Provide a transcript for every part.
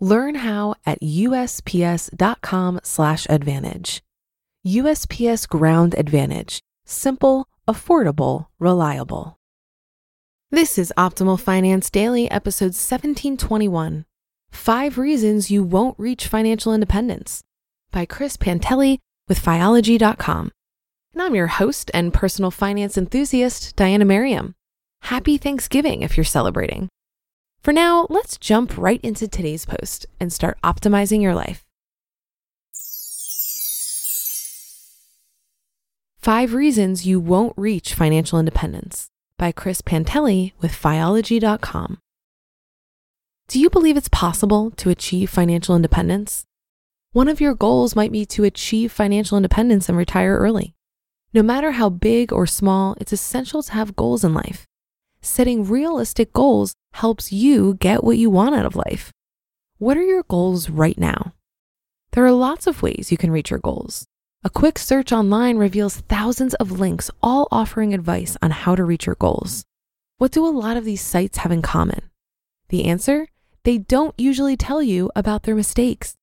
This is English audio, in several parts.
Learn how at usps.com/advantage. USPS Ground Advantage: simple, affordable, reliable. This is Optimal Finance Daily, episode 1721. Five Reasons You Won't Reach Financial Independence by Chris Panteli with Fiology.com. And I'm your host and personal finance enthusiast, Diana Merriam. Happy Thanksgiving if you're celebrating. For now, let's jump right into today's post and start optimizing your life. Five Reasons You Won't Reach Financial Independence by Chris Panteli with Fiology.com. Do you believe it's possible to achieve financial independence? One of your goals might be to achieve financial independence and retire early. No matter how big or small, it's essential to have goals in life setting realistic goals helps you get what you want out of life. What are your goals right now? There are lots of ways you can reach your goals. A quick search online reveals thousands of links, all offering advice on how to reach your goals. What do a lot of these sites have in common? The answer? They don't usually tell you about their mistakes.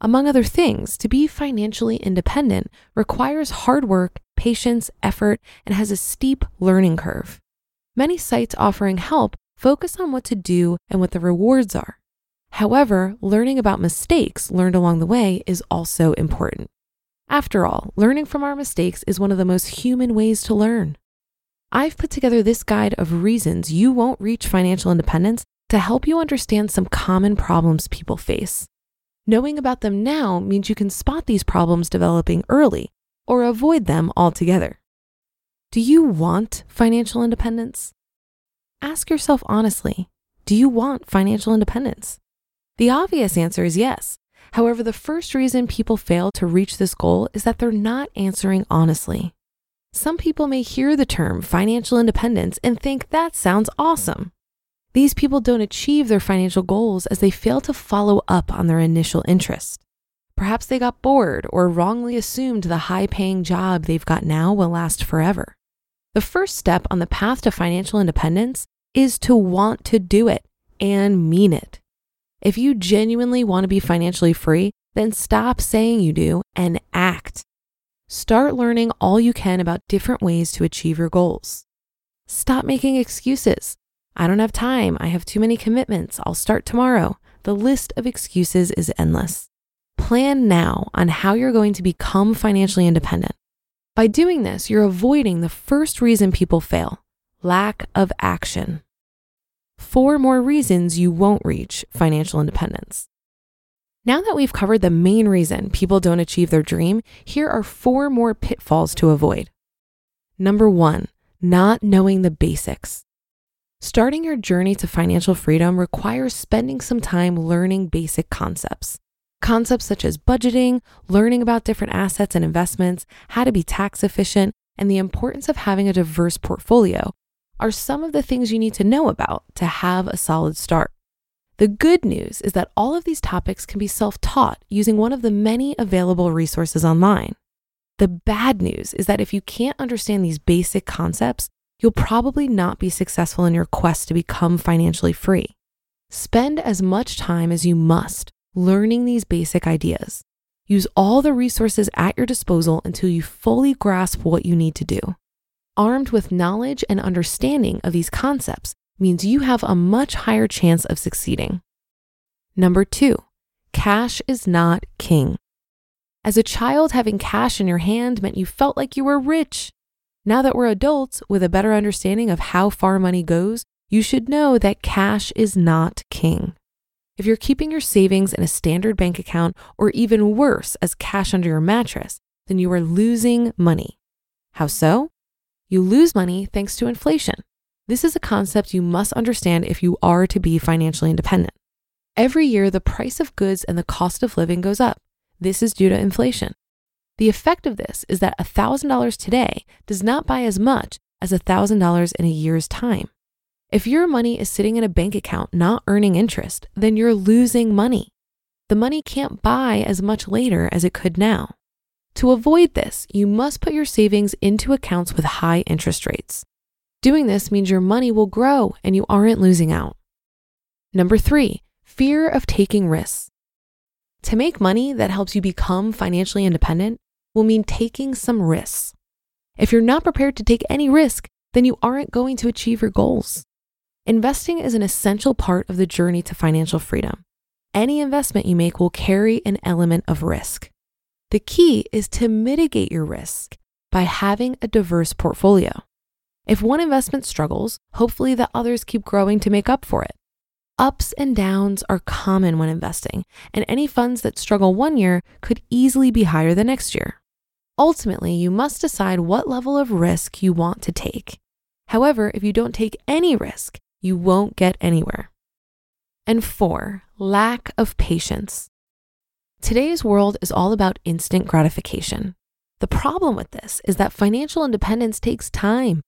Among other things, to be financially independent requires hard work, patience, effort, and has a steep learning curve. Many sites offering help focus on what to do and what the rewards are. However, learning about mistakes learned along the way is also important. After all, learning from our mistakes is one of the most human ways to learn. I've put together this guide of reasons you won't reach financial independence to help you understand some common problems people face. Knowing about them now means you can spot these problems developing early or avoid them altogether. Do you want financial independence? Ask yourself honestly do you want financial independence? The obvious answer is yes. However, the first reason people fail to reach this goal is that they're not answering honestly. Some people may hear the term financial independence and think that sounds awesome. These people don't achieve their financial goals as they fail to follow up on their initial interest. Perhaps they got bored or wrongly assumed the high paying job they've got now will last forever. The first step on the path to financial independence is to want to do it and mean it. If you genuinely want to be financially free, then stop saying you do and act. Start learning all you can about different ways to achieve your goals. Stop making excuses. I don't have time. I have too many commitments. I'll start tomorrow. The list of excuses is endless. Plan now on how you're going to become financially independent. By doing this, you're avoiding the first reason people fail lack of action. Four more reasons you won't reach financial independence. Now that we've covered the main reason people don't achieve their dream, here are four more pitfalls to avoid. Number one, not knowing the basics. Starting your journey to financial freedom requires spending some time learning basic concepts. Concepts such as budgeting, learning about different assets and investments, how to be tax efficient, and the importance of having a diverse portfolio are some of the things you need to know about to have a solid start. The good news is that all of these topics can be self taught using one of the many available resources online. The bad news is that if you can't understand these basic concepts, you'll probably not be successful in your quest to become financially free. Spend as much time as you must learning these basic ideas. Use all the resources at your disposal until you fully grasp what you need to do. Armed with knowledge and understanding of these concepts means you have a much higher chance of succeeding. Number two, cash is not king. As a child, having cash in your hand meant you felt like you were rich. Now that we're adults with a better understanding of how far money goes, you should know that cash is not king. If you're keeping your savings in a standard bank account, or even worse, as cash under your mattress, then you are losing money. How so? You lose money thanks to inflation. This is a concept you must understand if you are to be financially independent. Every year, the price of goods and the cost of living goes up. This is due to inflation. The effect of this is that $1,000 today does not buy as much as $1,000 in a year's time. If your money is sitting in a bank account not earning interest, then you're losing money. The money can't buy as much later as it could now. To avoid this, you must put your savings into accounts with high interest rates. Doing this means your money will grow and you aren't losing out. Number three, fear of taking risks. To make money that helps you become financially independent will mean taking some risks. If you're not prepared to take any risk, then you aren't going to achieve your goals. Investing is an essential part of the journey to financial freedom. Any investment you make will carry an element of risk. The key is to mitigate your risk by having a diverse portfolio. If one investment struggles, hopefully the others keep growing to make up for it. Ups and downs are common when investing, and any funds that struggle one year could easily be higher the next year. Ultimately, you must decide what level of risk you want to take. However, if you don't take any risk, you won't get anywhere. And four, lack of patience. Today's world is all about instant gratification. The problem with this is that financial independence takes time.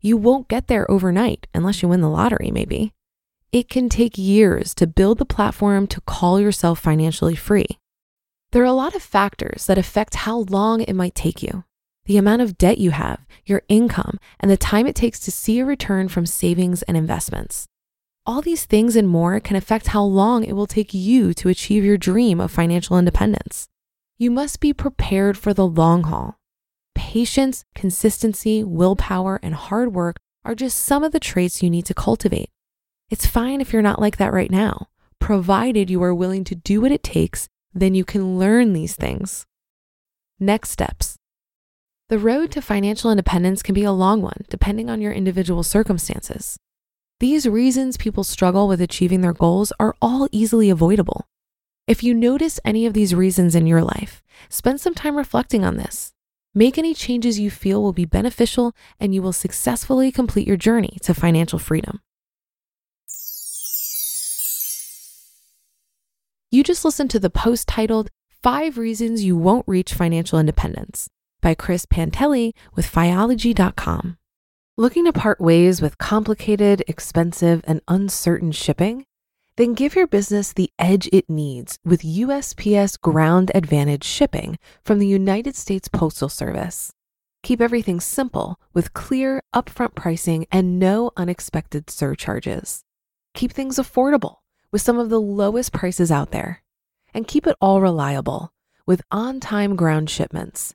You won't get there overnight unless you win the lottery, maybe. It can take years to build the platform to call yourself financially free. There are a lot of factors that affect how long it might take you the amount of debt you have, your income, and the time it takes to see a return from savings and investments. All these things and more can affect how long it will take you to achieve your dream of financial independence. You must be prepared for the long haul. Patience, consistency, willpower, and hard work are just some of the traits you need to cultivate. It's fine if you're not like that right now, provided you are willing to do what it takes then you can learn these things. Next steps. The road to financial independence can be a long one, depending on your individual circumstances. These reasons people struggle with achieving their goals are all easily avoidable. If you notice any of these reasons in your life, spend some time reflecting on this. Make any changes you feel will be beneficial, and you will successfully complete your journey to financial freedom. You just listened to the post titled Five Reasons You Won't Reach Financial Independence by Chris Panteli with Fiology.com. Looking to part ways with complicated, expensive, and uncertain shipping? Then give your business the edge it needs with USPS Ground Advantage shipping from the United States Postal Service. Keep everything simple with clear, upfront pricing and no unexpected surcharges. Keep things affordable with some of the lowest prices out there. And keep it all reliable with on time ground shipments.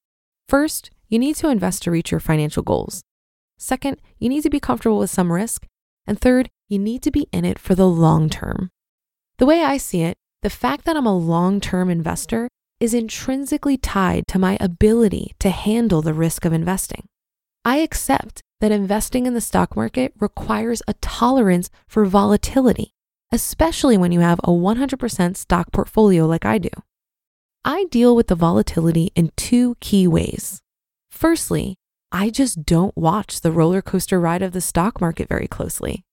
First, you need to invest to reach your financial goals. Second, you need to be comfortable with some risk. And third, you need to be in it for the long term. The way I see it, the fact that I'm a long term investor is intrinsically tied to my ability to handle the risk of investing. I accept that investing in the stock market requires a tolerance for volatility, especially when you have a 100% stock portfolio like I do. I deal with the volatility in two key ways. Firstly, I just don't watch the roller coaster ride of the stock market very closely.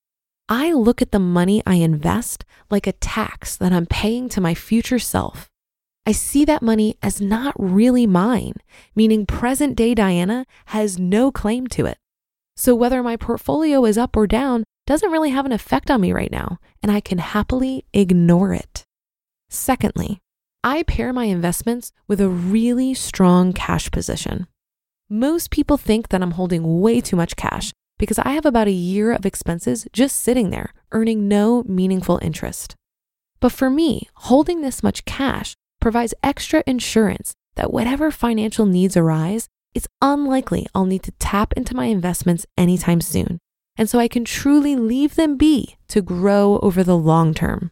I look at the money I invest like a tax that I'm paying to my future self. I see that money as not really mine, meaning present day Diana has no claim to it. So whether my portfolio is up or down doesn't really have an effect on me right now, and I can happily ignore it. Secondly, I pair my investments with a really strong cash position. Most people think that I'm holding way too much cash because I have about a year of expenses just sitting there, earning no meaningful interest. But for me, holding this much cash provides extra insurance that whatever financial needs arise, it's unlikely I'll need to tap into my investments anytime soon. And so I can truly leave them be to grow over the long term.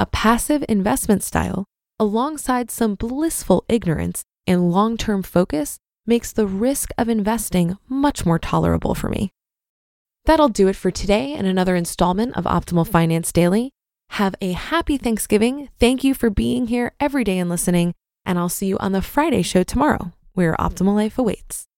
A passive investment style, alongside some blissful ignorance and long term focus, makes the risk of investing much more tolerable for me. That'll do it for today and another installment of Optimal Finance Daily. Have a happy Thanksgiving. Thank you for being here every day and listening. And I'll see you on the Friday show tomorrow, where Optimal Life awaits.